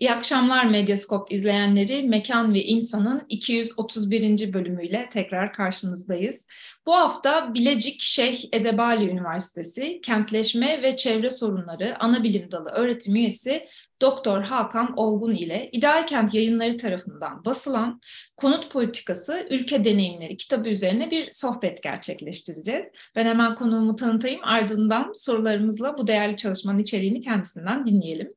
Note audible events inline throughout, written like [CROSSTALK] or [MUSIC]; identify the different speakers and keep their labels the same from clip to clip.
Speaker 1: İyi akşamlar Medyaskop izleyenleri. Mekan ve İnsan'ın 231. bölümüyle tekrar karşınızdayız. Bu hafta Bilecik Şeyh Edebali Üniversitesi Kentleşme ve Çevre Sorunları Anabilim Dalı öğretim üyesi Doktor Hakan Olgun ile İdeal Kent yayınları tarafından basılan Konut Politikası Ülke Deneyimleri kitabı üzerine bir sohbet gerçekleştireceğiz. Ben hemen konuğumu tanıtayım ardından sorularımızla bu değerli çalışmanın içeriğini kendisinden dinleyelim.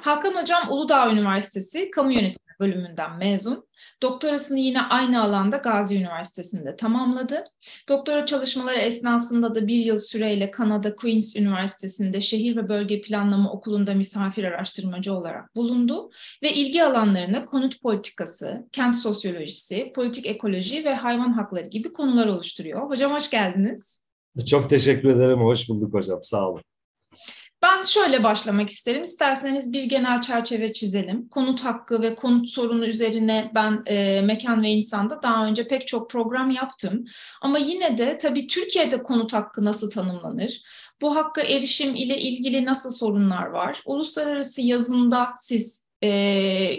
Speaker 1: Hakan Hocam Uludağ Üniversitesi Kamu Yönetimi bölümünden mezun. Doktorasını yine aynı alanda Gazi Üniversitesi'nde tamamladı. Doktora çalışmaları esnasında da bir yıl süreyle Kanada Queen's Üniversitesi'nde Şehir ve Bölge Planlama Okulu'nda misafir araştırmacı olarak bulundu ve ilgi alanlarını konut politikası, kent sosyolojisi, politik ekoloji ve hayvan hakları gibi konular oluşturuyor. Hocam hoş geldiniz.
Speaker 2: Çok teşekkür ederim. Hoş bulduk hocam. Sağ olun.
Speaker 1: Ben şöyle başlamak isterim. İsterseniz bir genel çerçeve çizelim. Konut hakkı ve konut sorunu üzerine ben e, Mekan ve İnsan'da daha önce pek çok program yaptım. Ama yine de tabii Türkiye'de konut hakkı nasıl tanımlanır? Bu hakka erişim ile ilgili nasıl sorunlar var? Uluslararası yazında siz e,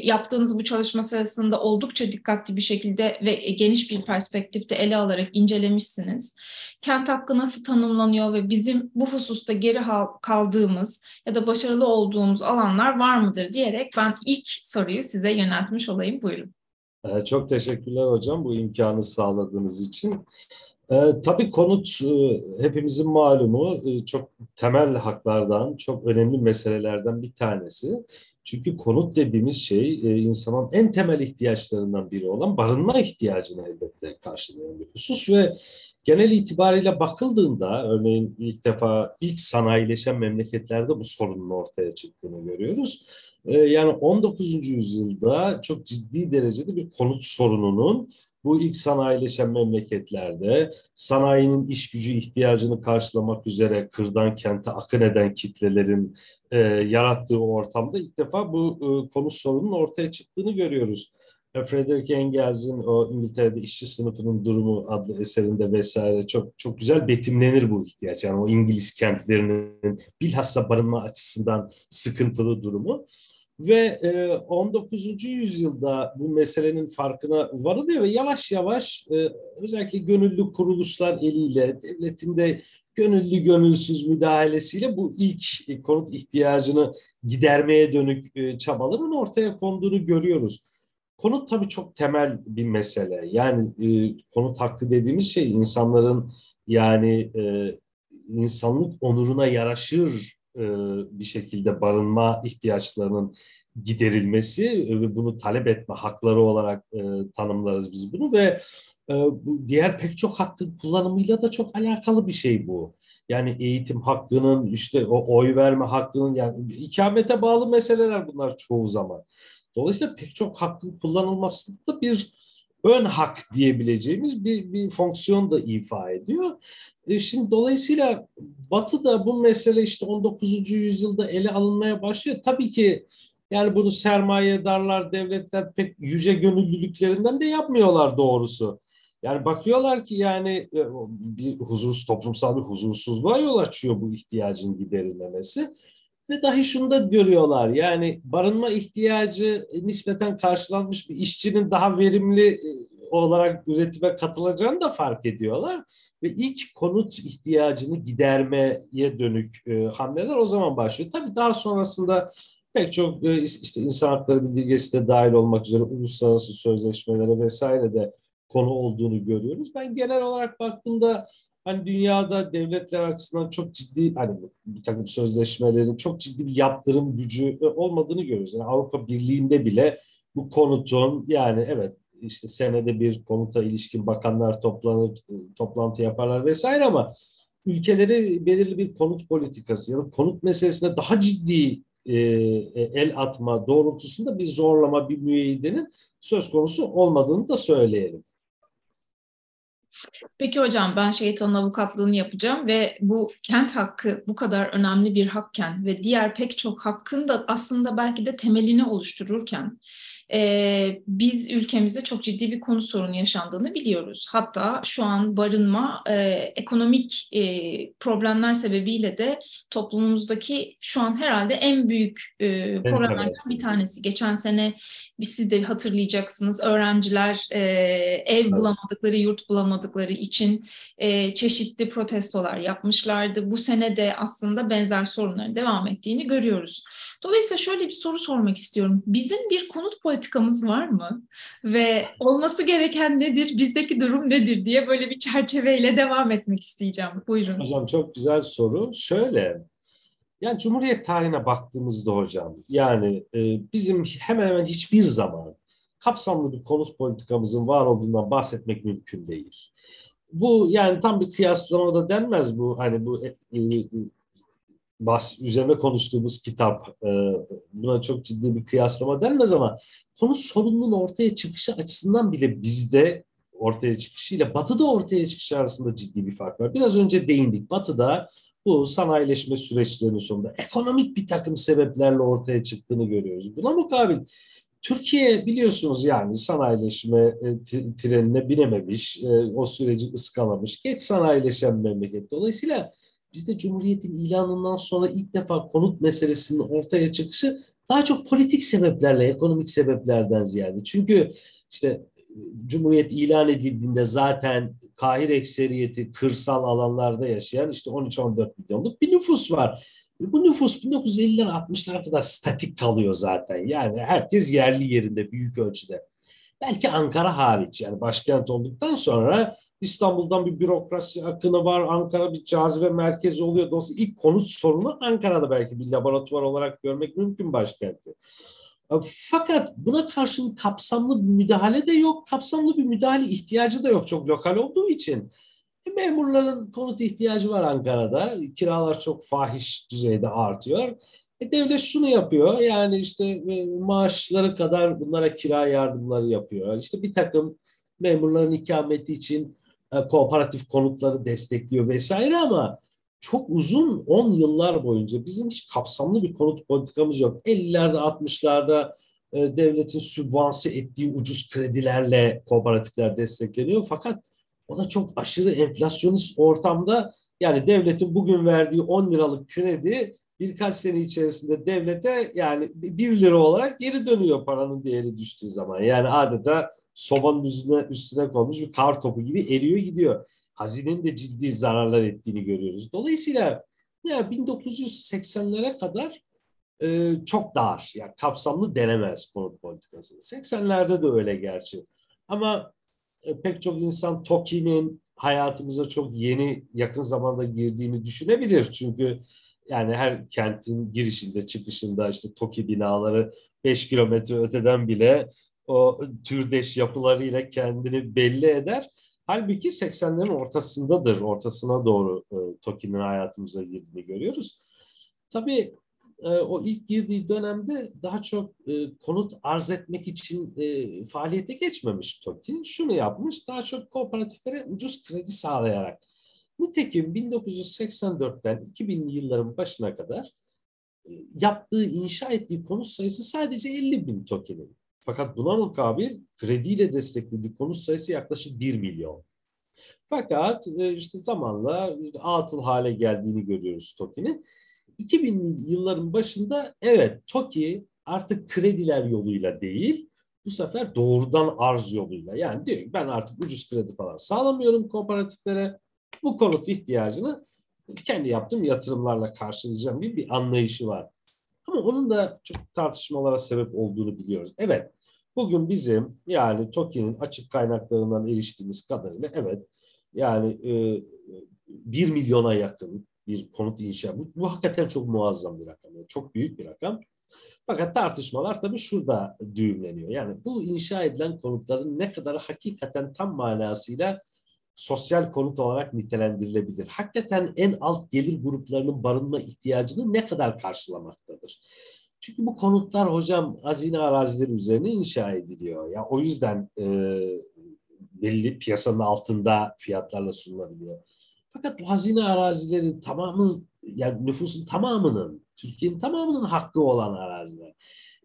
Speaker 1: yaptığınız bu çalışma sırasında oldukça dikkatli bir şekilde ve geniş bir perspektifte ele alarak incelemişsiniz. Kent hakkı nasıl tanımlanıyor ve bizim bu hususta geri kaldığımız ya da başarılı olduğumuz alanlar var mıdır diyerek ben ilk soruyu size yöneltmiş olayım. Buyurun.
Speaker 2: Çok teşekkürler hocam bu imkanı sağladığınız için. E, tabii konut e, hepimizin malumu e, çok temel haklardan, çok önemli meselelerden bir tanesi. Çünkü konut dediğimiz şey e, insanın en temel ihtiyaçlarından biri olan barınma ihtiyacını elbette karşılayan bir husus ve genel itibariyle bakıldığında örneğin ilk defa ilk sanayileşen memleketlerde bu sorunun ortaya çıktığını görüyoruz. Yani 19. yüzyılda çok ciddi derecede bir konut sorununun bu ilk sanayileşen memleketlerde sanayinin iş gücü ihtiyacını karşılamak üzere kırdan kente akın eden kitlelerin e, yarattığı ortamda ilk defa bu e, konu sorunun ortaya çıktığını görüyoruz. E, Frederick Engels'in o İngiltere'de işçi sınıfının durumu adlı eserinde vesaire çok çok güzel betimlenir bu ihtiyaç. Yani o İngiliz kentlerinin bilhassa barınma açısından sıkıntılı durumu. Ve 19. yüzyılda bu meselenin farkına varılıyor ve yavaş yavaş özellikle gönüllü kuruluşlar eliyle devletin de gönüllü gönülsüz müdahalesiyle bu ilk konut ihtiyacını gidermeye dönük çabaların ortaya konduğunu görüyoruz. Konut tabii çok temel bir mesele. Yani konut hakkı dediğimiz şey insanların yani insanlık onuruna yaraşır e, bir şekilde barınma ihtiyaçlarının giderilmesi ve bunu talep etme hakları olarak e, tanımlarız biz bunu ve e, diğer pek çok hakkın kullanımıyla da çok alakalı bir şey bu. Yani eğitim hakkının, işte o oy verme hakkının yani ikamete bağlı meseleler bunlar çoğu zaman. Dolayısıyla pek çok hakkın kullanılmasında bir ön hak diyebileceğimiz bir, bir fonksiyon da ifa ediyor. E şimdi dolayısıyla Batı da bu mesele işte 19. yüzyılda ele alınmaya başlıyor. Tabii ki yani bunu sermayedarlar, devletler pek yüce gönüllülüklerinden de yapmıyorlar doğrusu. Yani bakıyorlar ki yani e, bir huzursuz toplumsal bir huzursuzluğa yol açıyor bu ihtiyacın giderilmemesi. Ve dahi şunu da görüyorlar yani barınma ihtiyacı nispeten karşılanmış bir işçinin daha verimli e, olarak üretime katılacağını da fark ediyorlar. Ve ilk konut ihtiyacını gidermeye dönük e, hamleler o zaman başlıyor. Tabii daha sonrasında pek çok e, işte insan hakları bildirgesi de dahil olmak üzere uluslararası sözleşmelere vesaire de konu olduğunu görüyoruz. Ben genel olarak baktığımda hani dünyada devletler açısından çok ciddi hani bir takım sözleşmelerin çok ciddi bir yaptırım gücü e, olmadığını görüyoruz. Yani Avrupa Birliği'nde bile bu konutun yani evet işte senede bir konuta ilişkin bakanlar toplanır, e, toplantı yaparlar vesaire ama ülkeleri belirli bir konut politikası ya da konut meselesine daha ciddi e, el atma doğrultusunda bir zorlama, bir müeyyidenin söz konusu olmadığını da söyleyelim.
Speaker 1: Peki hocam ben şeytanın avukatlığını yapacağım ve bu kent hakkı bu kadar önemli bir hakken ve diğer pek çok hakkın da aslında belki de temelini oluştururken e, biz ülkemizde çok ciddi bir konu sorunu yaşandığını biliyoruz. Hatta şu an barınma e, ekonomik e, problemler sebebiyle de toplumumuzdaki şu an herhalde en büyük e, problemlerden bir tanesi. Geçen sene siz de hatırlayacaksınız öğrenciler e, ev bulamadıkları, yurt bulamadıkları için e, çeşitli protestolar yapmışlardı. Bu sene de aslında benzer sorunların devam ettiğini görüyoruz. Dolayısıyla şöyle bir soru sormak istiyorum. Bizim bir konut politikamız var mı? Ve olması gereken nedir? Bizdeki durum nedir diye böyle bir çerçeveyle devam etmek isteyeceğim. Buyurun.
Speaker 2: Hocam çok güzel soru. Şöyle, yani Cumhuriyet tarihine baktığımızda hocam, yani e, bizim hemen hemen hiçbir zaman kapsamlı bir konut politikamızın var olduğundan bahsetmek mümkün değil. Bu yani tam bir kıyaslamada denmez bu hani bu e, e, bas, üzerine konuştuğumuz kitap e, buna çok ciddi bir kıyaslama denmez ama konu sorunun ortaya çıkışı açısından bile bizde ortaya çıkışıyla batıda ortaya çıkışı arasında ciddi bir fark var. Biraz önce değindik. Batıda bu sanayileşme süreçlerinin sonunda ekonomik bir takım sebeplerle ortaya çıktığını görüyoruz. Buna mukabil Türkiye biliyorsunuz yani sanayileşme e, trenine binememiş, e, o süreci ıskalamış, geç sanayileşen memleket. Dolayısıyla bizde Cumhuriyet'in ilanından sonra ilk defa konut meselesinin ortaya çıkışı daha çok politik sebeplerle, ekonomik sebeplerden ziyade. Çünkü işte Cumhuriyet ilan edildiğinde zaten Kahir ekseriyeti kırsal alanlarda yaşayan işte 13-14 milyonluk bir nüfus var. Bu nüfus 1950'ler 60'lar kadar statik kalıyor zaten. Yani herkes yerli yerinde büyük ölçüde. Belki Ankara hariç yani başkent olduktan sonra İstanbul'dan bir bürokrasi akını var. Ankara bir cazibe merkezi oluyor. Dolayısıyla ilk konut sorunu Ankara'da belki bir laboratuvar olarak görmek mümkün başkenti. E, fakat buna karşın kapsamlı bir müdahale de yok. Kapsamlı bir müdahale ihtiyacı da yok çok lokal olduğu için. E, memurların konut ihtiyacı var Ankara'da. Kiralar çok fahiş düzeyde artıyor. E devlet şunu yapıyor yani işte e, maaşları kadar bunlara kira yardımları yapıyor. İşte bir takım memurların ikameti için kooperatif konutları destekliyor vesaire ama çok uzun 10 yıllar boyunca bizim hiç kapsamlı bir konut politikamız yok. 50'lerde 60'larda e, devletin sübvanse ettiği ucuz kredilerle kooperatifler destekleniyor. Fakat o da çok aşırı enflasyonist ortamda yani devletin bugün verdiği 10 liralık kredi birkaç sene içerisinde devlete yani 1 lira olarak geri dönüyor paranın değeri düştüğü zaman. Yani adeta sobanın üstüne, üstüne konmuş bir kar topu gibi eriyor gidiyor. Hazinenin de ciddi zararlar ettiğini görüyoruz. Dolayısıyla ya 1980'lere kadar e, çok dar, yani kapsamlı denemez konut politikası. 80'lerde de öyle gerçi. Ama e, pek çok insan TOKİ'nin hayatımıza çok yeni, yakın zamanda girdiğini düşünebilir. Çünkü yani her kentin girişinde, çıkışında işte TOKİ binaları 5 kilometre öteden bile o türdeş yapılarıyla kendini belli eder. Halbuki 80'lerin ortasındadır, ortasına doğru e, TOKİ'nin hayatımıza girdiğini görüyoruz. Tabii e, o ilk girdiği dönemde daha çok e, konut arz etmek için e, faaliyete geçmemiş TOKİ. Şunu yapmış, daha çok kooperatiflere ucuz kredi sağlayarak. Nitekim 1984'ten 2000'li yılların başına kadar e, yaptığı, inşa ettiği konut sayısı sadece 50 bin TOKİ'nin. Fakat buna mukabil krediyle desteklediği konut sayısı yaklaşık 1 milyon. Fakat e, işte zamanla atıl hale geldiğini görüyoruz TOKİ'nin. 2000 yılların başında evet TOKİ artık krediler yoluyla değil bu sefer doğrudan arz yoluyla yani diyor ki ben artık ucuz kredi falan sağlamıyorum kooperatiflere bu konut ihtiyacını kendi yaptığım yatırımlarla karşılayacağım gibi bir anlayışı var. Ama onun da çok tartışmalara sebep olduğunu biliyoruz. Evet, bugün bizim yani TOKİ'nin açık kaynaklarından eriştiğimiz kadarıyla evet yani e, 1 milyona yakın bir konut inşa. Bu, bu hakikaten çok muazzam bir rakam. Yani çok büyük bir rakam. Fakat tartışmalar tabii şurada düğümleniyor. Yani bu inşa edilen konutların ne kadar hakikaten tam manasıyla sosyal konut olarak nitelendirilebilir. Hakikaten en alt gelir gruplarının barınma ihtiyacını ne kadar karşılamaktadır? Çünkü bu konutlar hocam hazine arazileri üzerine inşa ediliyor. Ya o yüzden e, belli piyasanın altında fiyatlarla sunulabiliyor. Fakat bu hazine arazileri tamamı yani nüfusun tamamının Türkiye'nin tamamının hakkı olan araziler.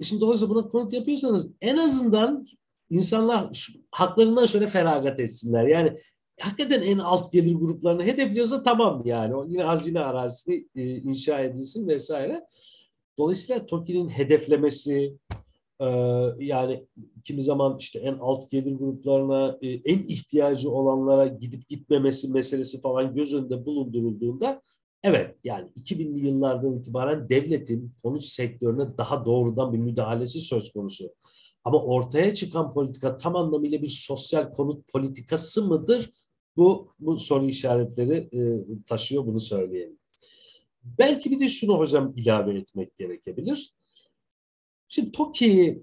Speaker 2: E şimdi dolayısıyla buna konut yapıyorsanız en azından insanlar haklarından şöyle feragat etsinler. Yani hakikaten en alt gelir gruplarını hedefliyorsa tamam yani. O yine hazine arazisi e, inşa edilsin vesaire. Dolayısıyla TOKİ'nin hedeflemesi, e, yani kimi zaman işte en alt gelir gruplarına, e, en ihtiyacı olanlara gidip gitmemesi meselesi falan göz önünde bulundurulduğunda evet yani 2000'li yıllardan itibaren devletin konut sektörüne daha doğrudan bir müdahalesi söz konusu. Ama ortaya çıkan politika tam anlamıyla bir sosyal konut politikası mıdır? Bu, bu soru işaretleri e, taşıyor bunu söyleyelim. Belki bir de şunu hocam ilave etmek gerekebilir. Şimdi TOKİ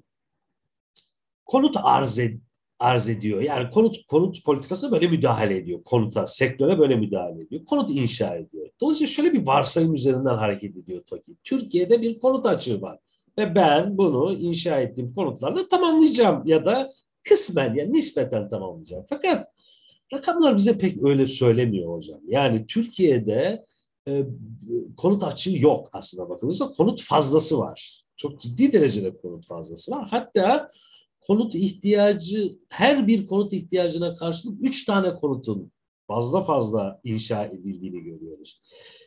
Speaker 2: konut arz, ed arz ediyor. Yani konut konut politikasına böyle müdahale ediyor. Konuta, sektöre böyle müdahale ediyor. Konut inşa ediyor. Dolayısıyla şöyle bir varsayım üzerinden hareket ediyor TOKİ. Türkiye'de bir konut açığı var. Ve ben bunu inşa ettiğim konutlarla tamamlayacağım ya da kısmen yani nispeten tamamlayacağım. Fakat rakamlar bize pek öyle söylemiyor hocam. Yani Türkiye'de e, konut açığı yok aslında bakılırsa konut fazlası var. Çok ciddi derecede konut fazlası var. Hatta konut ihtiyacı her bir konut ihtiyacına karşılık üç tane konutun fazla fazla inşa edildiğini görüyoruz.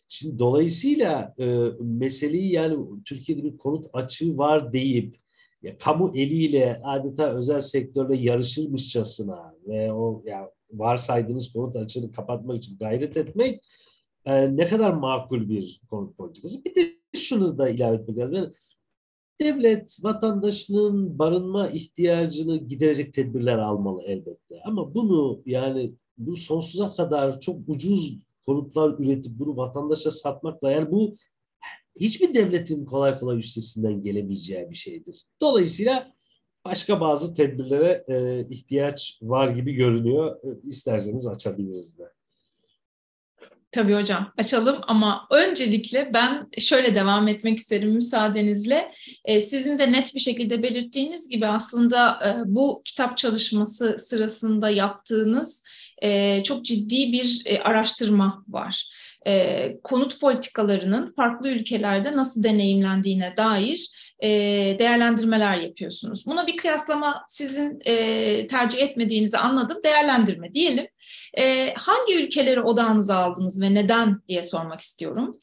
Speaker 2: Şimdi dolayısıyla e, meseleyi yani Türkiye'de bir konut açığı var deyip ya kamu eliyle adeta özel sektörle yarışırmışçasına ve o ya varsaydığınız konut açığını kapatmak için gayret etmek e, ne kadar makul bir konut politikası. Bir de şunu da ilave etmek lazım. Yani devlet vatandaşının barınma ihtiyacını giderecek tedbirler almalı elbette. Ama bunu yani bu sonsuza kadar çok ucuz konutlar üretip bunu vatandaşa satmakla yani bu hiçbir devletin kolay kolay üstesinden gelemeyeceği bir şeydir. Dolayısıyla başka bazı tedbirlere e, ihtiyaç var gibi görünüyor. E, isterseniz açabiliriz de.
Speaker 1: Tabii hocam açalım ama öncelikle ben şöyle devam etmek isterim müsaadenizle. Ee, sizin de net bir şekilde belirttiğiniz gibi aslında e, bu kitap çalışması sırasında yaptığınız e, çok ciddi bir e, araştırma var. E, konut politikalarının farklı ülkelerde nasıl deneyimlendiğine dair e, değerlendirmeler yapıyorsunuz. Buna bir kıyaslama sizin e, tercih etmediğinizi anladım. Değerlendirme diyelim. E, hangi ülkeleri odağınıza aldınız ve neden diye sormak istiyorum.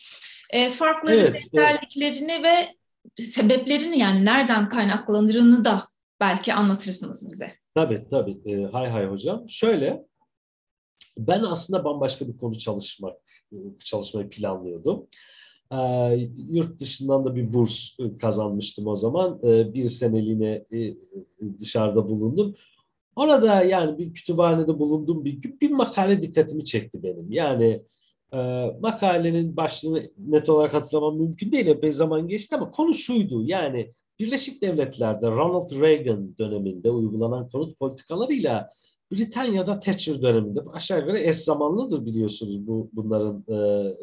Speaker 1: E, farkları, evet, benzerliklerini evet. ve sebeplerini yani nereden kaynaklanırını da belki anlatırsınız bize.
Speaker 2: Tabii tabii. E, hay hay hocam. Şöyle, ben aslında bambaşka bir konu çalışmak çalışmayı planlıyordum. E, yurt dışından da bir burs kazanmıştım o zaman. E, bir seneliğine e, dışarıda bulundum. Orada yani bir kütüphanede bulunduğum bir gün bir makale dikkatimi çekti benim. Yani e, makalenin başlığını net olarak hatırlamam mümkün değil. Epey zaman geçti ama konu şuydu. Yani Birleşik Devletler'de Ronald Reagan döneminde uygulanan konut politikalarıyla Britanya'da Thatcher döneminde aşağı yukarı eş zamanlıdır biliyorsunuz bu bunların e,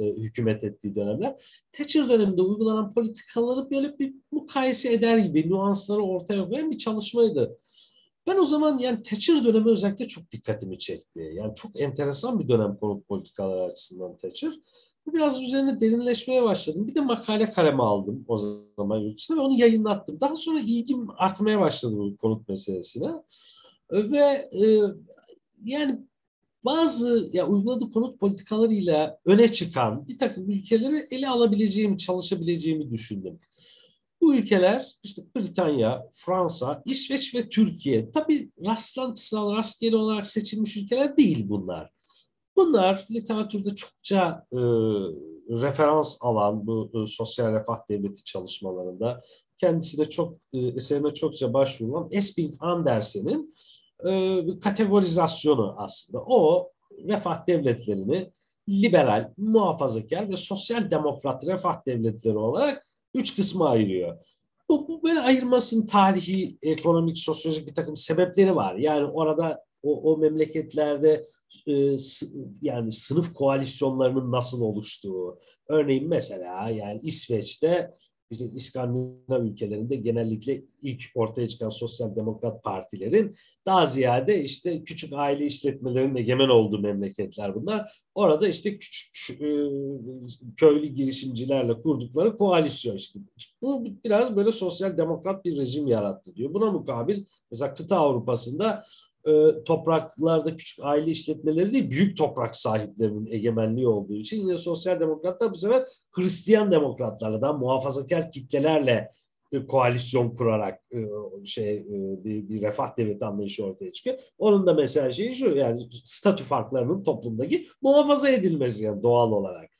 Speaker 2: e, hükümet ettiği dönemler. Thatcher döneminde uygulanan politikaları böyle bir mukayese eder gibi nüansları ortaya koyan bir çalışmaydı. Ben o zaman yani Thatcher dönemi özellikle çok dikkatimi çekti. Yani çok enteresan bir dönem konut politikaları açısından Thatcher. Biraz üzerine derinleşmeye başladım. Bir de makale kaleme aldım o zaman yurt ve onu yayınlattım. Daha sonra ilgim artmaya başladı bu konut meselesine. Ve e, yani bazı ya uyguladığı konut politikalarıyla öne çıkan bir takım ülkeleri ele alabileceğimi, çalışabileceğimi düşündüm. Bu ülkeler işte Britanya, Fransa, İsveç ve Türkiye. Tabii rastlantısal, rastgele olarak seçilmiş ülkeler değil bunlar. Bunlar literatürde çokça e, referans alan bu e, sosyal refah devleti çalışmalarında kendisi de çok e, eserine çokça başvurulan Esping Andersen'in e, kategorizasyonu aslında. O refah devletlerini liberal, muhafazakar ve sosyal demokrat refah devletleri olarak üç kısma ayırıyor. Bu, bu böyle ayırmasının tarihi, ekonomik, sosyolojik bir takım sebepleri var. Yani orada o, o memleketlerde e, yani sınıf koalisyonlarının nasıl oluştuğu. Örneğin mesela yani İsveç'te işte İskandinav ülkelerinde genellikle ilk ortaya çıkan sosyal demokrat partilerin daha ziyade işte küçük aile işletmelerinin egemen olduğu memleketler bunlar. Orada işte küçük e, köylü girişimcilerle kurdukları koalisyon işte. Bu biraz böyle sosyal demokrat bir rejim yarattı diyor. Buna mukabil mesela kıta Avrupa'sında e, topraklarda küçük aile işletmeleri değil, büyük toprak sahiplerinin egemenliği olduğu için yine sosyal demokratlar bu sefer Hristiyan demokratlarla da muhafazakar kitlelerle e, koalisyon kurarak e, şey e, bir, bir refah devleti anlayışı ortaya çıkıyor. Onun da mesela şeyi şu yani statü farklarının toplumdaki muhafaza edilmesi yani doğal olarak.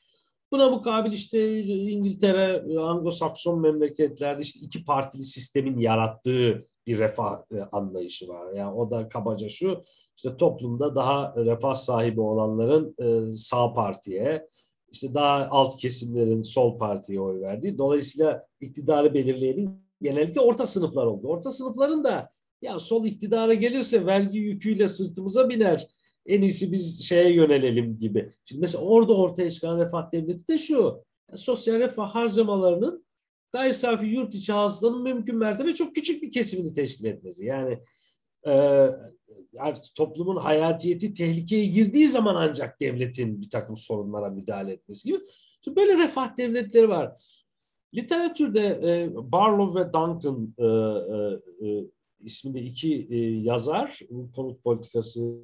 Speaker 2: Buna mukabil işte İngiltere, Anglo-Sakson memleketlerde işte iki partili sistemin yarattığı bir refah e, anlayışı var. Yani o da kabaca şu, işte toplumda daha refah sahibi olanların e, sağ partiye, işte daha alt kesimlerin sol partiye oy verdiği. Dolayısıyla iktidarı belirleyenin genellikle orta sınıflar oldu. Orta sınıfların da ya sol iktidara gelirse vergi yüküyle sırtımıza biner. En iyisi biz şeye yönelelim gibi. Şimdi mesela orada ortaya çıkan refah devleti de şu. Yani sosyal refah harcamalarının gayri safi yurt içi hasılanın mümkün mertebe çok küçük bir kesimini teşkil etmesi. Yani e, yani toplumun hayatiyeti tehlikeye girdiği zaman ancak devletin bir takım sorunlara müdahale etmesi gibi. Şimdi böyle refah devletleri var. Literatürde e, Barlow ve Duncan e, e, e, isminde iki e, yazar konut politikası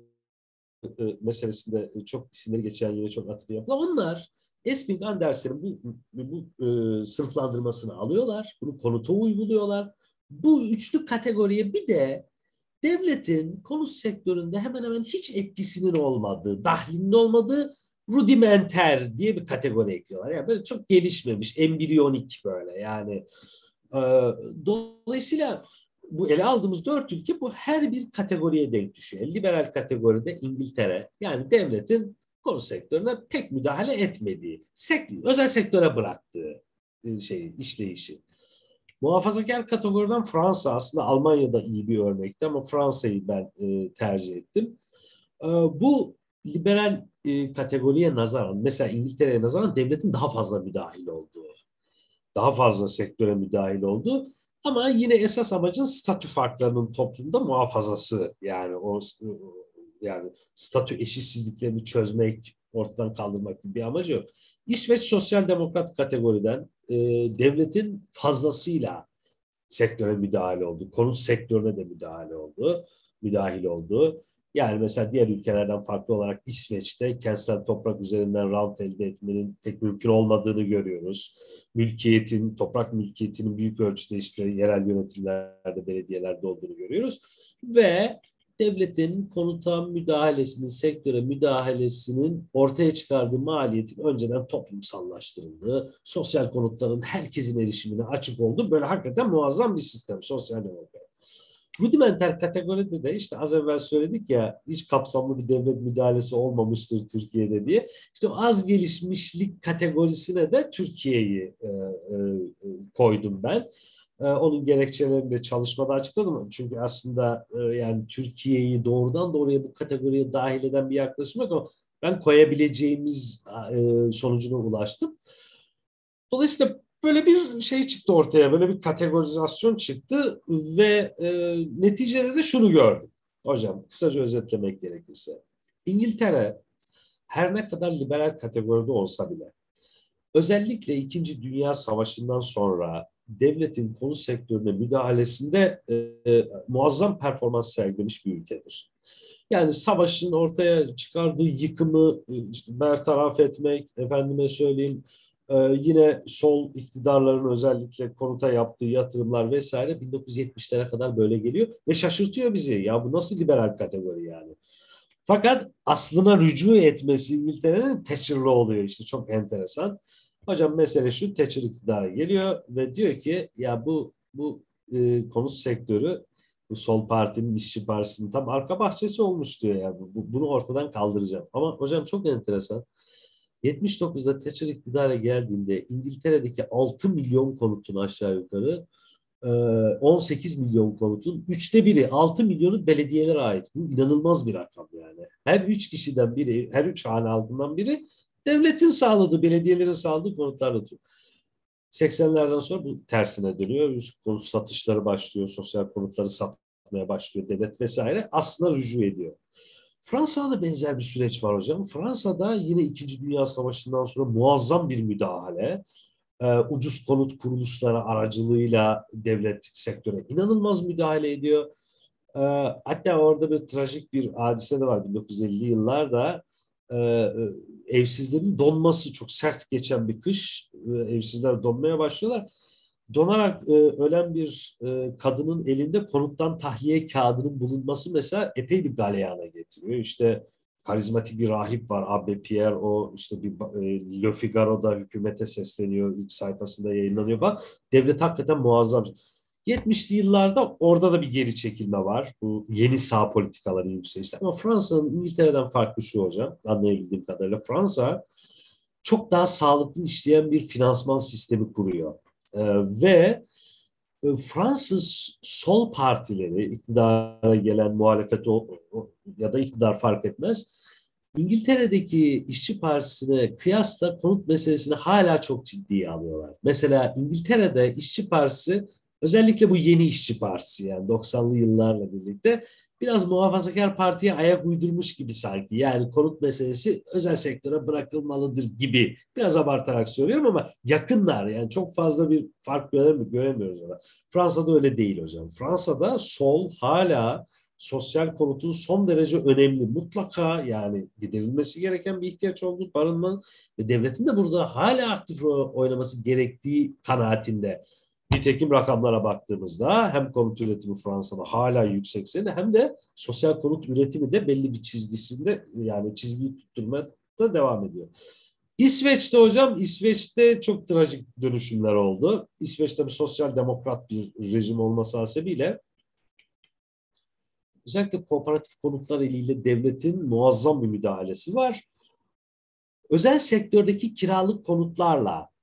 Speaker 2: e, meselesinde çok isimleri geçen yine çok atıf yaptılar. Onlar Esping Andersen'in bu, bu e, sınıflandırmasını alıyorlar. Bunu konuta uyguluyorlar. Bu üçlü kategoriye bir de devletin konut sektöründe hemen hemen hiç etkisinin olmadığı, dahlinin olmadığı rudimenter diye bir kategori ekliyorlar. Yani böyle çok gelişmemiş, embriyonik böyle yani. E, dolayısıyla bu ele aldığımız dört ülke bu her bir kategoriye denk düşüyor. Liberal kategoride İngiltere yani devletin konut sektörüne pek müdahale etmediği, sek özel sektöre bıraktığı e, şey işleyişi. Muhafazakar kategoriden Fransa aslında Almanya'da iyi bir örnekti ama Fransa'yı ben e, tercih ettim. E, bu liberal e, kategoriye nazaran mesela İngiltere'ye nazaran devletin daha fazla müdahil olduğu, daha fazla sektöre müdahil olduğu ama yine esas amacın statü farklarının toplumda muhafazası yani o yani statü eşitsizliklerini çözmek, ortadan kaldırmak gibi bir amacı yok. İsveç sosyal demokrat kategoriden e, devletin fazlasıyla sektöre müdahale oldu. Konut sektörüne de müdahale oldu. Müdahil oldu. Yani mesela diğer ülkelerden farklı olarak İsveç'te kentsel toprak üzerinden rant elde etmenin pek mümkün olmadığını görüyoruz. Mülkiyetin, toprak mülkiyetinin büyük ölçüde işte yerel yönetimlerde, belediyelerde olduğunu görüyoruz. Ve devletin konuta müdahalesinin, sektöre müdahalesinin ortaya çıkardığı maliyetin önceden toplumsallaştırıldığı, sosyal konutların herkesin erişimine açık olduğu böyle hakikaten muazzam bir sistem sosyal demokrasi. Rudimenter kategoride de işte az evvel söyledik ya hiç kapsamlı bir devlet müdahalesi olmamıştır Türkiye'de diye. İşte az gelişmişlik kategorisine de Türkiye'yi e, e, koydum ben. E, onun gerekçelerini de çalışmada açıkladım. Çünkü aslında e, yani Türkiye'yi doğrudan doğruya bu kategoriye dahil eden bir yaklaşım yok ama ben koyabileceğimiz e, sonucuna ulaştım. Dolayısıyla böyle bir şey çıktı ortaya, böyle bir kategorizasyon çıktı ve e, neticede de şunu gördüm. Hocam kısaca özetlemek gerekirse. İngiltere her ne kadar liberal kategoride olsa bile özellikle İkinci Dünya Savaşı'ndan sonra devletin konu sektörüne müdahalesinde e, e, muazzam performans sergilemiş bir ülkedir. Yani savaşın ortaya çıkardığı yıkımı e, işte bertaraf etmek, efendime söyleyeyim e, yine sol iktidarların özellikle konuta yaptığı yatırımlar vesaire 1970'lere kadar böyle geliyor ve şaşırtıyor bizi. Ya bu nasıl liberal kategori yani? Fakat aslına rücu etmesi İngiltere'nin Thatcher'lı oluyor işte çok enteresan. Hocam mesele şu Thatcher iktidara geliyor ve diyor ki ya bu bu e, konut sektörü bu sol partinin işçi partisinin tam arka bahçesi olmuş diyor ya. Bu, bunu ortadan kaldıracağım. Ama hocam çok enteresan. 79'da Thatcher iktidara geldiğinde İngiltere'deki 6 milyon konutun aşağı yukarı 18 milyon konutun üçte biri 6 milyonu belediyelere ait. Bu inanılmaz bir rakam yani. Her üç kişiden biri, her üç hane altından biri devletin sağladığı, belediyelerin sağladığı konutlarla tutuyor. 80'lerden sonra bu tersine dönüyor. Konut satışları başlıyor, sosyal konutları satmaya başlıyor devlet vesaire. Aslında rücu ediyor. Fransa'da da benzer bir süreç var hocam. Fransa'da yine İkinci Dünya Savaşı'ndan sonra muazzam bir müdahale. Ee, ucuz konut kuruluşları aracılığıyla devlet sektöre inanılmaz müdahale ediyor. Ee, hatta orada bir trajik bir hadise de var 1950'li yıllarda. Ee, evsizlerin donması çok sert geçen bir kış. Ee, evsizler donmaya başlıyorlar. Donarak e, ölen bir e, kadının elinde konuttan tahliye kağıdının bulunması mesela epey bir galeyana getiriyor. İşte karizmatik bir rahip var Abbe Pierre o işte bir e, Le Figaro'da hükümete sesleniyor ilk sayfasında yayınlanıyor falan. Devlet hakikaten muazzam. 70'li yıllarda orada da bir geri çekilme var. Bu yeni sağ politikaların yükselişte. Ama Fransa'nın İngiltere'den farklı şu hocam anlayabildiğim kadarıyla. Fransa çok daha sağlıklı işleyen bir finansman sistemi kuruyor. Ee, ve e, Fransız sol partileri, iktidara gelen muhalefet ya da iktidar fark etmez, İngiltere'deki işçi partisine kıyasla konut meselesini hala çok ciddiye alıyorlar. Mesela İngiltere'de işçi partisi özellikle bu yeni işçi partisi yani 90'lı yıllarla birlikte biraz muhafazakar partiye ayak uydurmuş gibi sanki. Yani konut meselesi özel sektöre bırakılmalıdır gibi. Biraz abartarak söylüyorum ama yakınlar. Yani çok fazla bir fark göremiyoruz ona. Fransa'da öyle değil hocam. Fransa'da sol hala sosyal konutun son derece önemli. Mutlaka yani giderilmesi gereken bir ihtiyaç olduğu barınmanın ve devletin de burada hala aktif oynaması gerektiği kanaatinde. Nitekim rakamlara baktığımızda hem konut üretimi Fransa'da hala yüksek sene hem de sosyal konut üretimi de belli bir çizgisinde yani çizgiyi tutturmaya da devam ediyor. İsveç'te hocam, İsveç'te çok trajik dönüşümler oldu. İsveç'te bir sosyal demokrat bir rejim olması hasebiyle özellikle kooperatif konutlar eliyle devletin muazzam bir müdahalesi var. Özel sektördeki kiralık konutlarla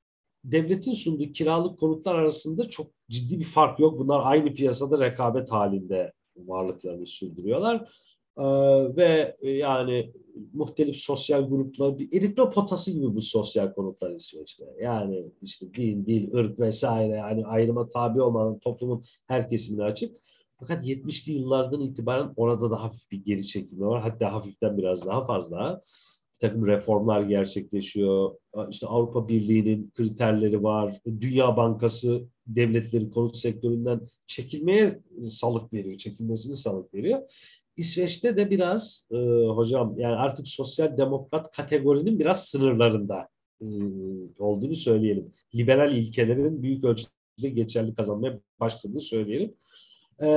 Speaker 2: devletin sunduğu kiralık konutlar arasında çok ciddi bir fark yok. Bunlar aynı piyasada rekabet halinde varlıklarını sürdürüyorlar. Ee, ve yani muhtelif sosyal gruplar bir eritme potası gibi bu sosyal konutlar İsveç'te. Yani işte din, dil, ırk vesaire yani ayrıma tabi olmadan toplumun her kesimine açık. Fakat 70'li yıllardan itibaren orada da hafif bir geri çekilme var. Hatta hafiften biraz daha fazla takım reformlar gerçekleşiyor. İşte Avrupa Birliği'nin kriterleri var. Dünya Bankası devletleri konut sektöründen çekilmeye salık veriyor, çekilmesini salık veriyor. İsveç'te de biraz e, hocam yani artık sosyal demokrat kategorinin biraz sınırlarında e, olduğunu söyleyelim. Liberal ilkelerin büyük ölçüde geçerli kazanmaya başladığını söyleyelim. E,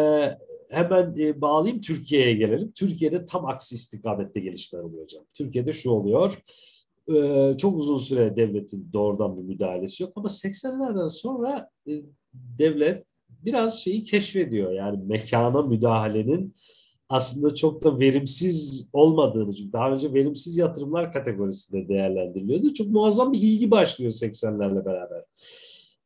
Speaker 2: hemen e, bağlayayım Türkiye'ye gelelim. Türkiye'de tam aksi istikamette gelişmeler oluyor hocam. Türkiye'de şu oluyor. E, çok uzun süre devletin doğrudan bir müdahalesi yok ama 80'lerden sonra e, devlet biraz şeyi keşfediyor. Yani mekana müdahalenin aslında çok da verimsiz olmadığını çünkü daha önce verimsiz yatırımlar kategorisinde değerlendiriliyordu. Çok muazzam bir ilgi başlıyor 80'lerle beraber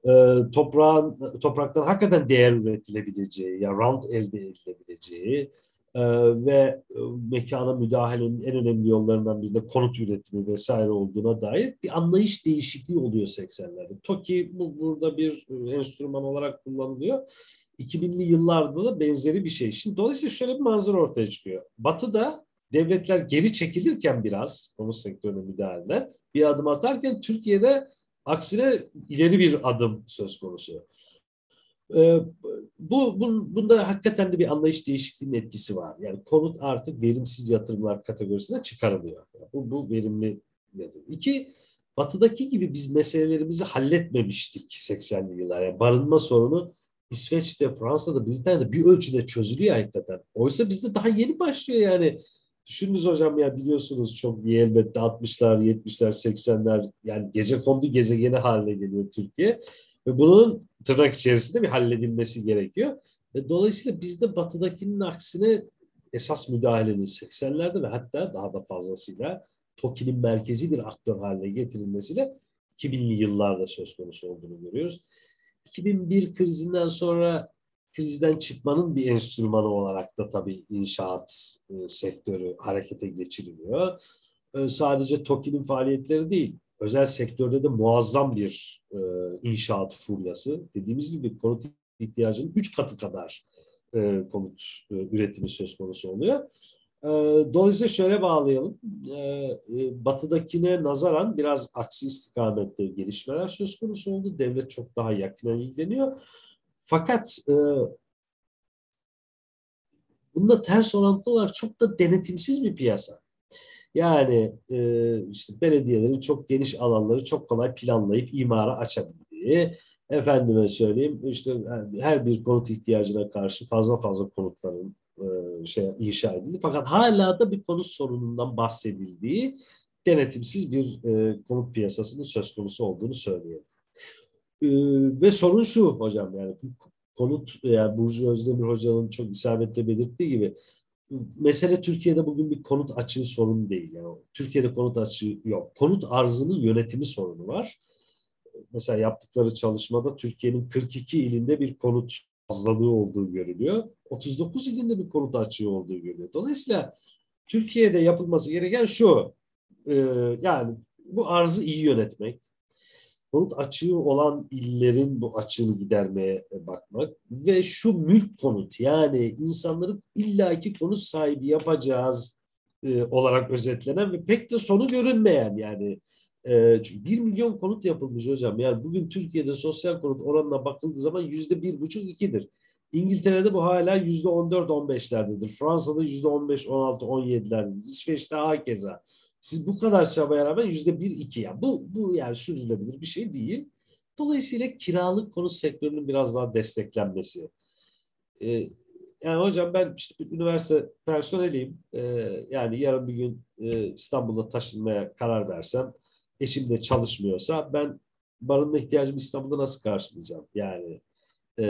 Speaker 2: e, toprağın topraktan hakikaten değer üretilebileceği, ya rant elde edilebileceği e, ve e, mekana müdahalenin en önemli yollarından birinde konut üretimi vesaire olduğuna dair bir anlayış değişikliği oluyor 80'lerde. TOKİ bu, burada bir enstrüman olarak kullanılıyor. 2000'li yıllarda da benzeri bir şey. Şimdi dolayısıyla şöyle bir manzara ortaya çıkıyor. Batı'da devletler geri çekilirken biraz konut sektörüne müdahale bir adım atarken Türkiye'de Aksine ileri bir adım söz konusu. Ee, bu, bu bunda hakikaten de bir anlayış değişikliğinin etkisi var. Yani konut artık verimsiz yatırımlar kategorisine çıkarılıyor. Bu, bu verimli yatırım. İki, batıdaki gibi biz meselelerimizi halletmemiştik 80'li yıllar. Yani barınma sorunu İsveç'te, Fransa'da, Britanya'da bir ölçüde çözülüyor hakikaten. Oysa bizde daha yeni başlıyor yani. Düşününüz hocam ya biliyorsunuz çok iyi elbette 60'lar, 70'ler, 80'ler yani gece kondu gezegeni haline geliyor Türkiye. Ve bunun tırnak içerisinde bir halledilmesi gerekiyor. Ve dolayısıyla bizde batıdakinin aksine esas müdahalenin 80'lerde ve hatta daha da fazlasıyla TOKİ'nin merkezi bir aktör haline getirilmesiyle 2000'li yıllarda söz konusu olduğunu görüyoruz. 2001 krizinden sonra krizden çıkmanın bir enstrümanı olarak da tabii inşaat e, sektörü harekete geçiriliyor. E, sadece TOKİ'nin faaliyetleri değil, özel sektörde de muazzam bir e, inşaat furyası. Dediğimiz gibi konut ihtiyacının üç katı kadar e, konut e, üretimi söz konusu oluyor. E, dolayısıyla şöyle bağlayalım. E, e, batıdakine nazaran biraz aksi istikamette gelişmeler söz konusu oldu. Devlet çok daha yakından ilgileniyor. Fakat e, bununla ters orantılı olarak çok da denetimsiz bir piyasa. Yani e, işte belediyelerin çok geniş alanları çok kolay planlayıp imara açabildiği, efendime söyleyeyim işte her bir konut ihtiyacına karşı fazla fazla konutların e, şey inşa edildi. Fakat hala da bir konut sorunundan bahsedildiği denetimsiz bir e, konut piyasasının söz konusu olduğunu söyleyelim. E, ve sorun şu hocam yani konut yani Burcu Özdemir Hoca'nın çok isabetle belirttiği gibi mesele Türkiye'de bugün bir konut açığı sorunu değil. Yani Türkiye'de konut açığı yok. Konut arzının yönetimi sorunu var. Mesela yaptıkları çalışmada Türkiye'nin 42 ilinde bir konut fazlalığı olduğu görülüyor. 39 ilinde bir konut açığı olduğu görülüyor. Dolayısıyla Türkiye'de yapılması gereken şu. E, yani bu arzı iyi yönetmek, konut açığı olan illerin bu açığını gidermeye bakmak ve şu mülk konut yani insanların illaki konut sahibi yapacağız e, olarak özetlenen ve pek de sonu görünmeyen yani e, çünkü 1 milyon konut yapılmış hocam. Yani bugün Türkiye'de sosyal konut oranına bakıldığı zaman yüzde bir buçuk ikidir. İngiltere'de bu hala yüzde on dört on beşlerdedir. Fransa'da yüzde on beş on altı on yedilerdedir. İsveç'te hakeza. Siz bu kadar çabaya rağmen yüzde bir iki ya bu bu yani sürdürülebilir bir şey değil. Dolayısıyla kiralık konut sektörünün biraz daha desteklenmesi. Ee, yani hocam ben işte bir üniversite personeliyim. Ee, yani yarın bir gün e, İstanbul'da taşınmaya karar versem, eşim de çalışmıyorsa ben barınma ihtiyacımı İstanbul'da nasıl karşılayacağım? Yani e,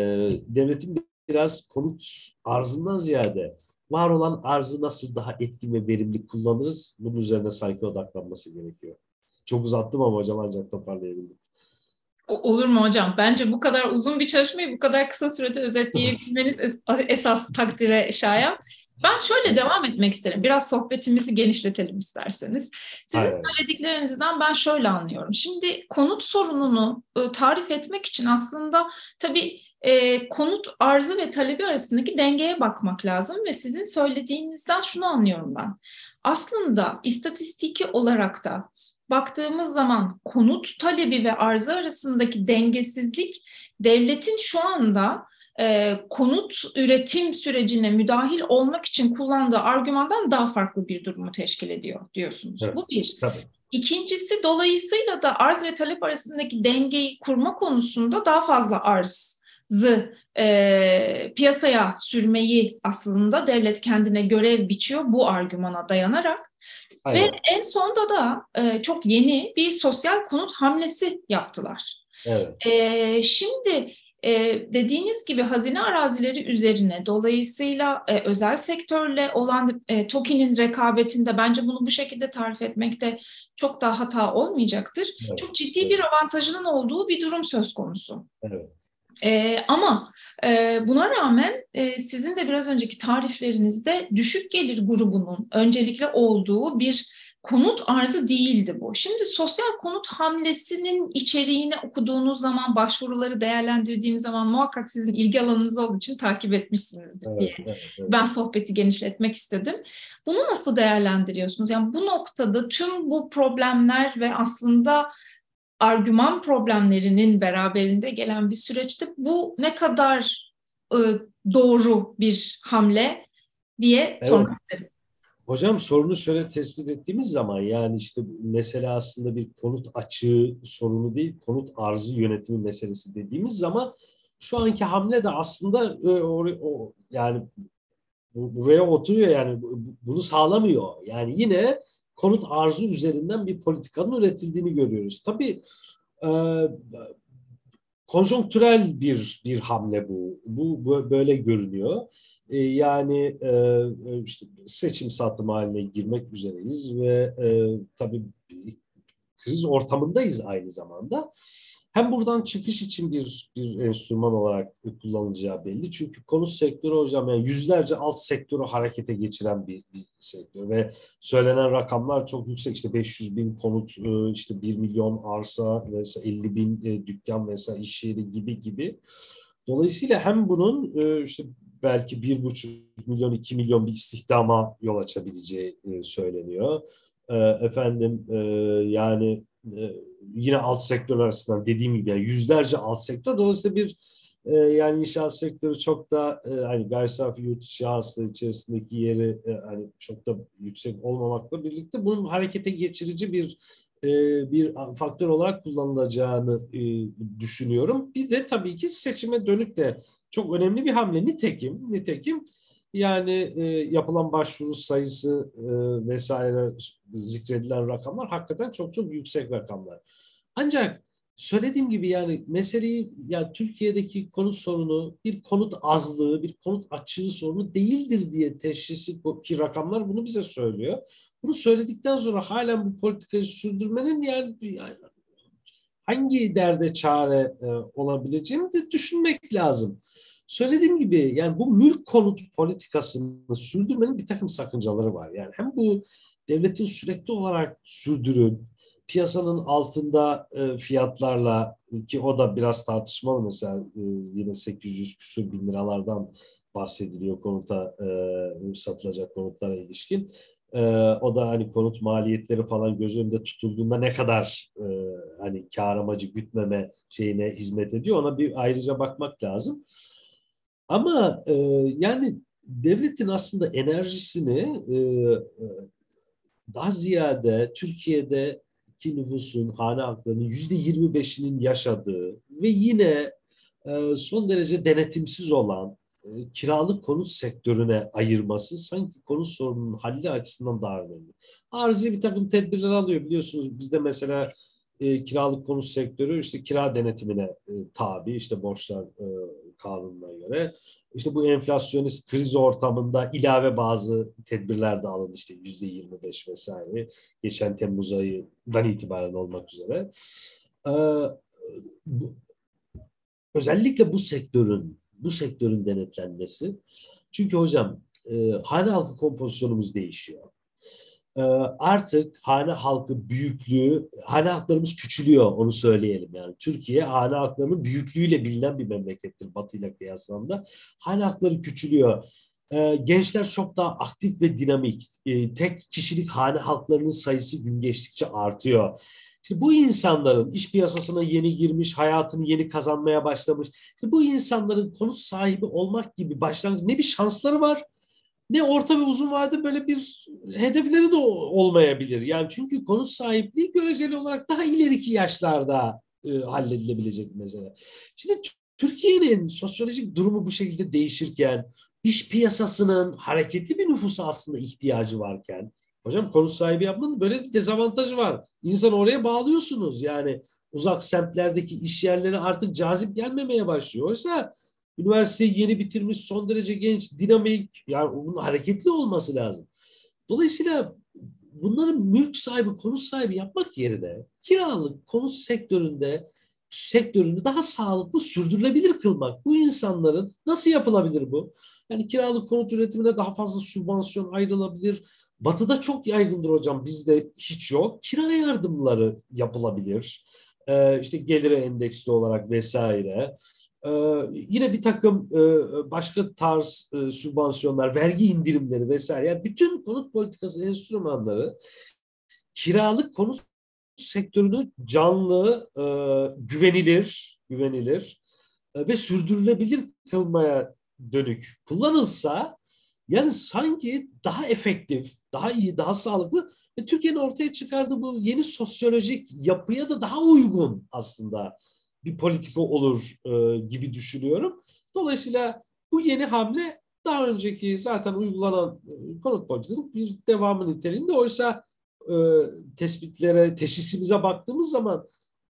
Speaker 2: devletin biraz konut arzından ziyade var olan arzı nasıl daha etkin ve verimli kullanırız? Bunun üzerine sanki odaklanması gerekiyor. Çok uzattım ama hocam ancak toparlayabildim.
Speaker 1: Olur mu hocam? Bence bu kadar uzun bir çalışmayı bu kadar kısa sürede özetleyebilmeniz [LAUGHS] esas takdire şayan. Ben şöyle devam etmek isterim. Biraz sohbetimizi genişletelim isterseniz. Sizin Aynen. söylediklerinizden ben şöyle anlıyorum. Şimdi konut sorununu ıı, tarif etmek için aslında tabii e, konut arzı ve talebi arasındaki dengeye bakmak lazım ve sizin söylediğinizden şunu anlıyorum ben. Aslında istatistiki olarak da baktığımız zaman konut talebi ve arzı arasındaki dengesizlik devletin şu anda e, konut üretim sürecine müdahil olmak için kullandığı argümandan daha farklı bir durumu teşkil ediyor diyorsunuz. Evet, Bu bir. Tabii. İkincisi dolayısıyla da arz ve talep arasındaki dengeyi kurma konusunda daha fazla arz zı e, piyasaya sürmeyi aslında devlet kendine görev biçiyor bu argümana dayanarak. Aynen. Ve en sonda da e, çok yeni bir sosyal konut hamlesi yaptılar. Evet. E, şimdi e, dediğiniz gibi hazine arazileri üzerine dolayısıyla e, özel sektörle olan e, TOKİ'nin rekabetinde bence bunu bu şekilde tarif etmekte çok daha hata olmayacaktır. Evet. Çok ciddi evet. bir avantajının olduğu bir durum söz konusu. Evet. E, ama e, buna rağmen e, sizin de biraz önceki tariflerinizde düşük gelir grubunun öncelikle olduğu bir konut arzı değildi bu. Şimdi sosyal konut hamlesinin içeriğini okuduğunuz zaman, başvuruları değerlendirdiğiniz zaman muhakkak sizin ilgi alanınız olduğu için takip etmişsinizdir evet, diye. Evet, evet. Ben sohbeti genişletmek istedim. Bunu nasıl değerlendiriyorsunuz? Yani bu noktada tüm bu problemler ve aslında argüman problemlerinin beraberinde gelen bir süreçte bu ne kadar e, doğru bir hamle diye evet. sormak isterim.
Speaker 2: Hocam sorunu şöyle tespit ettiğimiz zaman yani işte mesele aslında bir konut açığı sorunu değil, konut arzı yönetimi meselesi dediğimiz zaman şu anki hamle de aslında e, o, o yani buraya oturuyor yani bunu sağlamıyor. Yani yine konut arzu üzerinden bir politikanın üretildiğini görüyoruz. Tabii e, konjonktürel bir bir hamle bu. Bu, böyle görünüyor. E, yani e, işte seçim satım haline girmek üzereyiz ve e, tabii kriz ortamındayız aynı zamanda. Hem buradan çıkış için bir bir enstrüman olarak kullanılacağı belli. Çünkü konut sektörü hocam yani yüzlerce alt sektörü harekete geçiren bir, bir sektör ve söylenen rakamlar çok yüksek. İşte 500 bin konut, e, işte 1 milyon arsa vesaire 50 bin e, dükkan vesaire iş yeri gibi gibi. Dolayısıyla hem bunun e, işte belki bir buçuk milyon, iki milyon bir istihdama yol açabileceği söyleniyor. Efendim yani yine alt sektör arasından dediğim gibi yani yüzlerce alt sektör. Dolayısıyla bir e, yani inşaat sektörü çok da e, hani gayri safi yurt içi içerisindeki yeri e, hani çok da yüksek olmamakla birlikte bunun harekete geçirici bir e, bir faktör olarak kullanılacağını e, düşünüyorum. Bir de tabii ki seçime dönük de çok önemli bir hamle. Nitekim, nitekim yani e, yapılan başvuru sayısı e, vesaire zikredilen rakamlar hakikaten çok çok yüksek rakamlar. Ancak söylediğim gibi yani meseleyi ya Türkiye'deki konut sorunu bir konut azlığı, bir konut açığı sorunu değildir diye teşhisi ki rakamlar bunu bize söylüyor. Bunu söyledikten sonra halen bu politikayı sürdürmenin yani, yani hangi derde çare e, olabileceğini de düşünmek lazım. Söylediğim gibi yani bu mülk konut politikasını sürdürmenin bir takım sakıncaları var. Yani hem bu devletin sürekli olarak sürdürün, piyasanın altında e, fiyatlarla ki o da biraz tartışmalı mesela e, yine 800 küsur bin liralardan bahsediliyor konuta e, satılacak konutlara ilişkin. E, o da hani konut maliyetleri falan göz önünde tutulduğunda ne kadar e, hani kar amacı gütmeme şeyine hizmet ediyor ona bir ayrıca bakmak lazım. Ama e, yani devletin aslında enerjisini e, e daha ziyade Türkiye'de ki nüfusun, hane halklarının yüzde yirmi beşinin yaşadığı ve yine e, son derece denetimsiz olan e, kiralık konut sektörüne ayırması sanki konut sorununun halli açısından daha önemli. Arzi bir takım tedbirler alıyor biliyorsunuz. Bizde mesela e, kiralık konut sektörü işte kira denetimine e, tabi işte borçlar e, kanununa göre. İşte bu enflasyonist kriz ortamında ilave bazı tedbirler de alındı işte yüzde 25 vesaire geçen Temmuz ayından itibaren olmak üzere. E, bu, özellikle bu sektörün bu sektörün denetlenmesi. Çünkü hocam e, hane halkı kompozisyonumuz değişiyor. Ee, artık hane halkı büyüklüğü, hane halklarımız küçülüyor onu söyleyelim yani. Türkiye hane halklarının büyüklüğüyle bilinen bir memlekettir Batı ile. Hane halkları küçülüyor. Ee, gençler çok daha aktif ve dinamik. Ee, tek kişilik hane halklarının sayısı gün geçtikçe artıyor. İşte bu insanların iş piyasasına yeni girmiş, hayatını yeni kazanmaya başlamış. İşte bu insanların konut sahibi olmak gibi başlangıç ne bir şansları var ne orta ve uzun vadede böyle bir hedefleri de olmayabilir. Yani çünkü konut sahipliği göreceli olarak daha ileriki yaşlarda e, halledilebilecek bir mesele. Şimdi Türkiye'nin sosyolojik durumu bu şekilde değişirken, iş piyasasının hareketli bir nüfusa aslında ihtiyacı varken, hocam konut sahibi yapmanın böyle bir dezavantajı var. İnsan oraya bağlıyorsunuz. Yani uzak semtlerdeki iş yerleri artık cazip gelmemeye başlıyor. Oysa Üniversiteyi yeni bitirmiş, son derece genç, dinamik, yani onun hareketli olması lazım. Dolayısıyla bunların mülk sahibi, konut sahibi yapmak yerine kiralık konut sektöründe sektörünü daha sağlıklı, sürdürülebilir kılmak. Bu insanların nasıl yapılabilir bu? Yani kiralık konut üretimine daha fazla sübvansiyon ayrılabilir. Batı'da çok yaygındır hocam, bizde hiç yok. Kira yardımları yapılabilir. Ee, işte gelire endeksli olarak vesaire. Ee, yine bir takım e, başka tarz e, sübvansiyonlar, vergi indirimleri vesaire. Yani bütün konut politikası enstrümanları kiralık konut sektörünü canlı, e, güvenilir, güvenilir e, ve sürdürülebilir kılmaya dönük kullanılsa yani sanki daha efektif, daha iyi, daha sağlıklı ve Türkiye'nin ortaya çıkardığı bu yeni sosyolojik yapıya da daha uygun aslında bir politika olur e, gibi düşünüyorum. Dolayısıyla bu yeni hamle daha önceki zaten uygulanan e, konut politikasının bir devamı niteliğinde. Oysa e, tespitlere, teşhisimize baktığımız zaman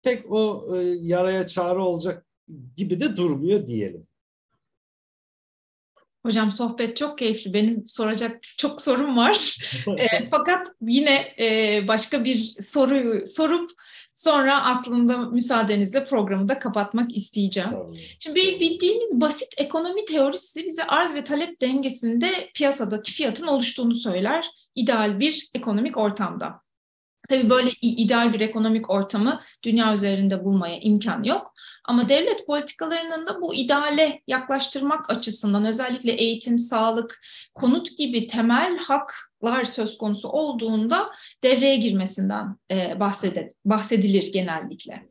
Speaker 2: pek o e, yaraya çare olacak gibi de durmuyor diyelim.
Speaker 1: Hocam sohbet çok keyifli. Benim soracak çok sorum var. [LAUGHS] e, fakat yine e, başka bir soruyu sorup Sonra aslında müsaadenizle programı da kapatmak isteyeceğim. Tabii. Şimdi bildiğimiz basit ekonomi teorisi bize arz ve talep dengesinde piyasadaki fiyatın oluştuğunu söyler ideal bir ekonomik ortamda. Tabii böyle ideal bir ekonomik ortamı dünya üzerinde bulmaya imkan yok. Ama devlet politikalarının da bu ideale yaklaştırmak açısından özellikle eğitim, sağlık, konut gibi temel haklar söz konusu olduğunda devreye girmesinden e, bahsedilir genellikle.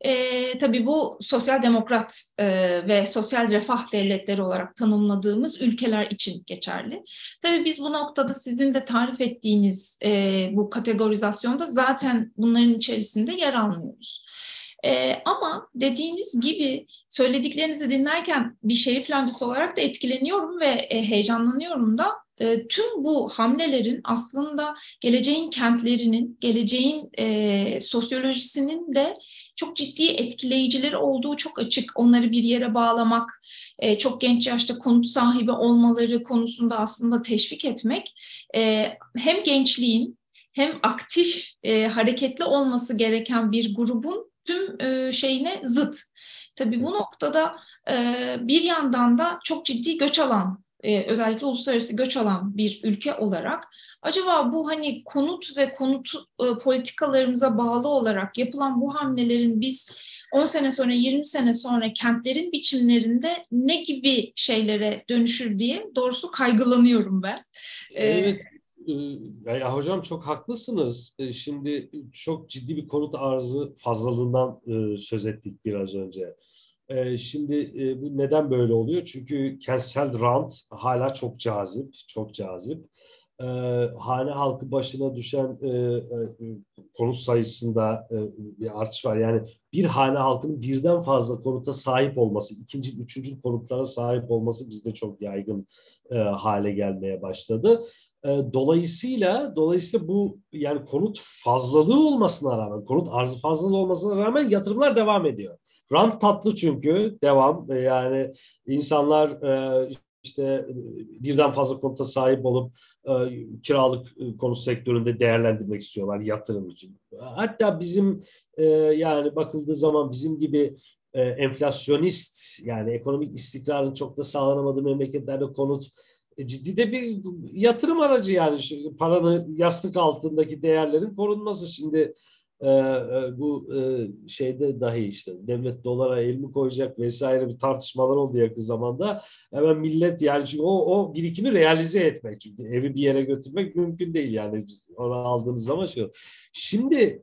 Speaker 1: E, tabii bu sosyal demokrat e, ve sosyal refah devletleri olarak tanımladığımız ülkeler için geçerli. Tabii biz bu noktada sizin de tarif ettiğiniz e, bu kategorizasyonda zaten bunların içerisinde yer almıyoruz. E, ama dediğiniz gibi söylediklerinizi dinlerken bir şehir plancısı olarak da etkileniyorum ve e, heyecanlanıyorum da e, tüm bu hamlelerin aslında geleceğin kentlerinin, geleceğin e, sosyolojisinin de çok ciddi etkileyicileri olduğu çok açık. Onları bir yere bağlamak, e, çok genç yaşta konut sahibi olmaları konusunda aslında teşvik etmek e, hem gençliğin hem aktif e, hareketli olması gereken bir grubun tüm e, şeyine zıt. Tabii bu noktada e, bir yandan da çok ciddi göç alan e, özellikle uluslararası göç alan bir ülke olarak acaba bu hani konut ve konut e, politikalarımıza bağlı olarak yapılan bu hamlelerin biz 10 sene sonra 20 sene sonra kentlerin biçimlerinde ne gibi şeylere dönüşür diye doğrusu kaygılanıyorum ben.
Speaker 2: E, evet. Ya hocam çok haklısınız. Şimdi çok ciddi bir konut arzı fazlalığından söz ettik biraz önce. E, şimdi e, bu neden böyle oluyor? Çünkü kentsel rant hala çok cazip, çok cazip. E, hane halkı başına düşen e, e, konut sayısında bir artış var. Yani bir hane halkının birden fazla konuta sahip olması, ikinci, üçüncü konutlara sahip olması bizde çok yaygın hale gelmeye başladı. Dolayısıyla dolayısıyla bu yani konut fazlalığı olmasına rağmen, konut arzı fazlalığı olmasına rağmen yatırımlar devam ediyor. Rant tatlı çünkü devam e, yani insanlar e, işte birden fazla konuta sahip olup e, kiralık konut sektöründe değerlendirmek istiyorlar yatırım için. Hatta bizim yani bakıldığı zaman bizim gibi enflasyonist yani ekonomik istikrarın çok da sağlanamadığı memleketlerde konut ciddi de bir yatırım aracı yani paranın yastık altındaki değerlerin korunması. Şimdi e, e, bu e, şeyde dahi işte devlet dolara el mi koyacak vesaire bir tartışmalar oldu yakın zamanda. Hemen millet yani çünkü o, o birikimi realize etmek çünkü evi bir yere götürmek mümkün değil yani onu aldığınız zaman şey. Şimdi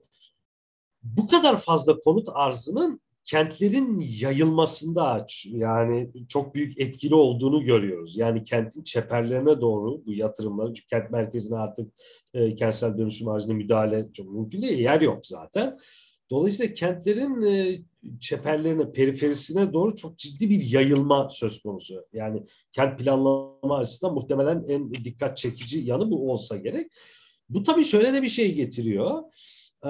Speaker 2: bu kadar fazla konut arzının kentlerin yayılmasında yani çok büyük etkili olduğunu görüyoruz. Yani kentin çeperlerine doğru bu yatırımlar, çünkü kent merkezine artık e, kentsel dönüşüm haricinde müdahale çok mümkün değil, yer yok zaten. Dolayısıyla kentlerin e, çeperlerine, periferisine doğru çok ciddi bir yayılma söz konusu. Yani kent planlama açısından muhtemelen en dikkat çekici yanı bu olsa gerek. Bu tabii şöyle de bir şey getiriyor. Ee,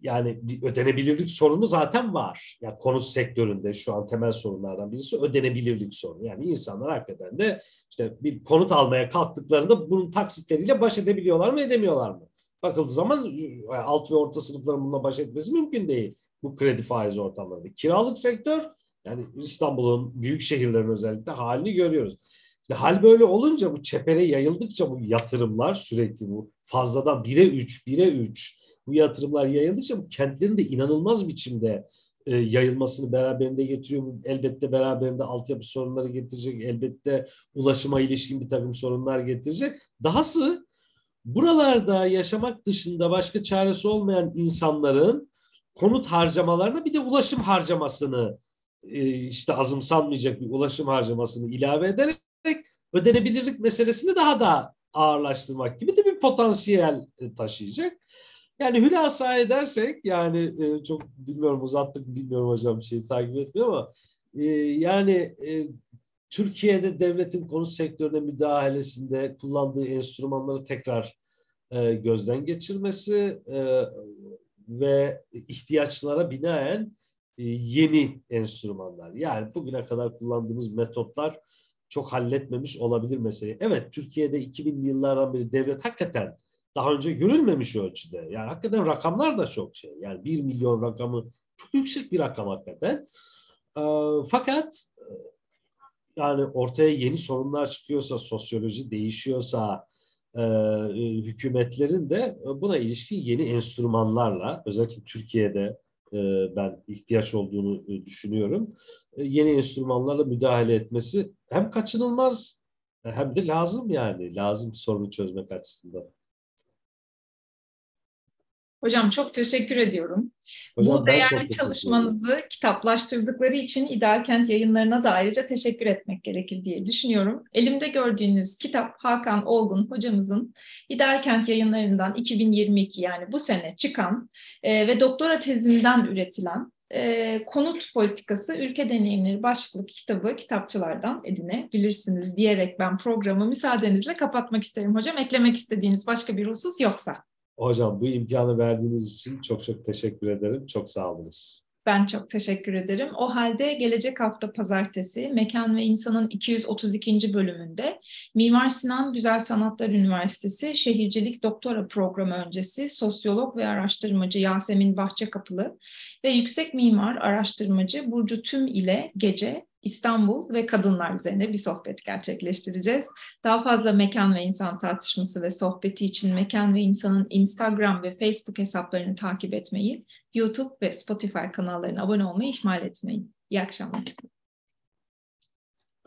Speaker 2: yani ödenebilirlik sorunu zaten var. Yani konut sektöründe şu an temel sorunlardan birisi ödenebilirlik sorunu. Yani insanlar hakikaten de işte bir konut almaya kalktıklarında bunun taksitleriyle baş edebiliyorlar mı edemiyorlar mı? Bakıldığı zaman alt ve orta sınıfların bununla baş etmesi mümkün değil. Bu kredi faiz ortamlarında. Kiralık sektör yani İstanbul'un büyük şehirlerin özellikle halini görüyoruz. İşte hal böyle olunca bu çepere yayıldıkça bu yatırımlar sürekli bu fazladan 1'e 3, 1'e 3 bu yatırımlar yayıldıkça bu kentlerin de inanılmaz biçimde e, yayılmasını beraberinde getiriyor. Elbette beraberinde altyapı sorunları getirecek. Elbette ulaşıma ilişkin bir takım sorunlar getirecek. Dahası buralarda yaşamak dışında başka çaresi olmayan insanların konut harcamalarına bir de ulaşım harcamasını e, işte azımsanmayacak bir ulaşım harcamasını ilave ederek ödenebilirlik meselesini daha da ağırlaştırmak gibi de bir potansiyel e, taşıyacak. Yani hülasa edersek yani e, çok bilmiyorum uzattık bilmiyorum hocam bir şey takip etmiyor ama e, yani e, Türkiye'de devletin konut sektörüne müdahalesinde kullandığı enstrümanları tekrar gözden geçirmesi ve ihtiyaçlara binaen yeni enstrümanlar. Yani bugüne kadar kullandığımız metotlar çok halletmemiş olabilir meseleyi. Evet Türkiye'de 2000'li yıllardan beri devlet hakikaten daha önce görülmemiş ölçüde. Yani hakikaten rakamlar da çok şey. Yani bir milyon rakamı çok yüksek bir rakam hakikaten. E, fakat e, yani ortaya yeni sorunlar çıkıyorsa, sosyoloji değişiyorsa, e, hükümetlerin de buna ilişkin yeni enstrümanlarla, özellikle Türkiye'de e, ben ihtiyaç olduğunu e, düşünüyorum. E, yeni enstrümanlarla müdahale etmesi hem kaçınılmaz hem de lazım yani. Lazım sorunu çözmek açısından.
Speaker 1: Hocam çok teşekkür ediyorum. Hocam, Bu değerli çalışmanızı kitaplaştırdıkları için İdeal Kent yayınlarına da ayrıca teşekkür etmek gerekir diye düşünüyorum. Elimde gördüğünüz kitap Hakan Olgun hocamızın İdeal Kent yayınlarından 2022 yani bu sene çıkan e, ve doktora tezinden üretilen e, konut politikası ülke deneyimleri başlıklı kitabı kitapçılardan edinebilirsiniz diyerek ben programı müsaadenizle kapatmak isterim hocam. Eklemek istediğiniz başka bir husus yoksa.
Speaker 2: Hocam bu imkanı verdiğiniz için çok çok teşekkür ederim. Çok sağ.
Speaker 1: Ben çok teşekkür ederim. O halde gelecek hafta pazartesi Mekan ve İnsan'ın 232. bölümünde Mimar Sinan Güzel Sanatlar Üniversitesi Şehircilik Doktora Programı öncesi sosyolog ve araştırmacı Yasemin Bahçekapılı ve yüksek mimar araştırmacı Burcu Tüm ile gece İstanbul ve kadınlar üzerine bir sohbet gerçekleştireceğiz. Daha fazla mekan ve insan tartışması ve sohbeti için mekan ve insanın Instagram ve Facebook hesaplarını takip etmeyi, YouTube ve Spotify kanallarına abone olmayı ihmal etmeyin. İyi akşamlar.